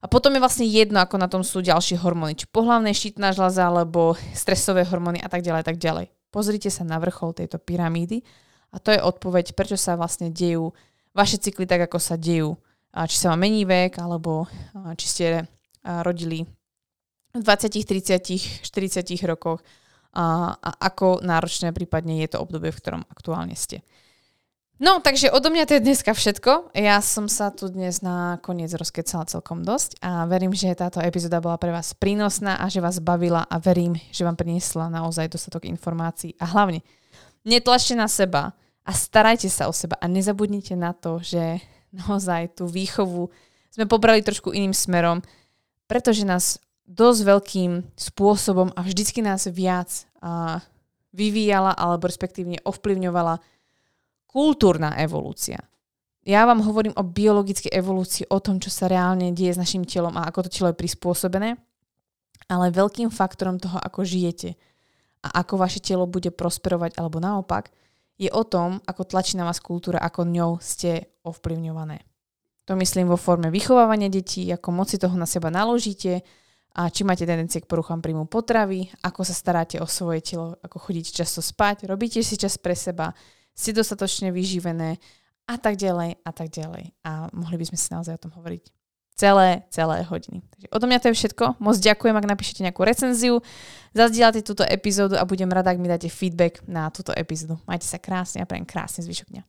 A potom je vlastne jedno, ako na tom sú ďalšie hormóny, či pohlavné štítna žľaza, alebo stresové hormóny a tak ďalej, tak ďalej. Pozrite sa na vrchol tejto pyramídy a to je odpoveď, prečo sa vlastne dejú vaše cykly tak, ako sa dejú. Či sa vám mení vek, alebo či ste rodili v 20, 30, 40 rokoch a, a ako náročné prípadne je to obdobie, v ktorom aktuálne ste. No, takže odo mňa to je dneska všetko. Ja som sa tu dnes na koniec rozkecala celkom dosť a verím, že táto epizóda bola pre vás prínosná a že vás bavila a verím, že vám priniesla naozaj dostatok informácií. A hlavne, netlačte na seba a starajte sa o seba a nezabudnite na to, že naozaj tú výchovu sme pobrali trošku iným smerom, pretože nás dosť veľkým spôsobom a vždycky nás viac a, vyvíjala alebo respektívne ovplyvňovala kultúrna evolúcia. Ja vám hovorím o biologickej evolúcii, o tom, čo sa reálne deje s našim telom a ako to telo je prispôsobené, ale veľkým faktorom toho, ako žijete a ako vaše telo bude prosperovať alebo naopak, je o tom, ako tlačí na vás kultúra, ako ňou ste ovplyvňované. To myslím vo forme vychovávania detí, ako moci toho na seba naložíte a či máte tendencie k poruchám príjmu potravy, ako sa staráte o svoje telo, ako chodíte často spať, robíte si čas pre seba, ste dostatočne vyživené a tak ďalej a tak ďalej. A mohli by sme si naozaj o tom hovoriť celé, celé hodiny. Takže odo mňa to je všetko. Moc ďakujem, ak napíšete nejakú recenziu, zazdielate túto epizódu a budem rada, ak mi dáte feedback na túto epizódu. Majte sa krásne a prajem krásny zvyšok dňa.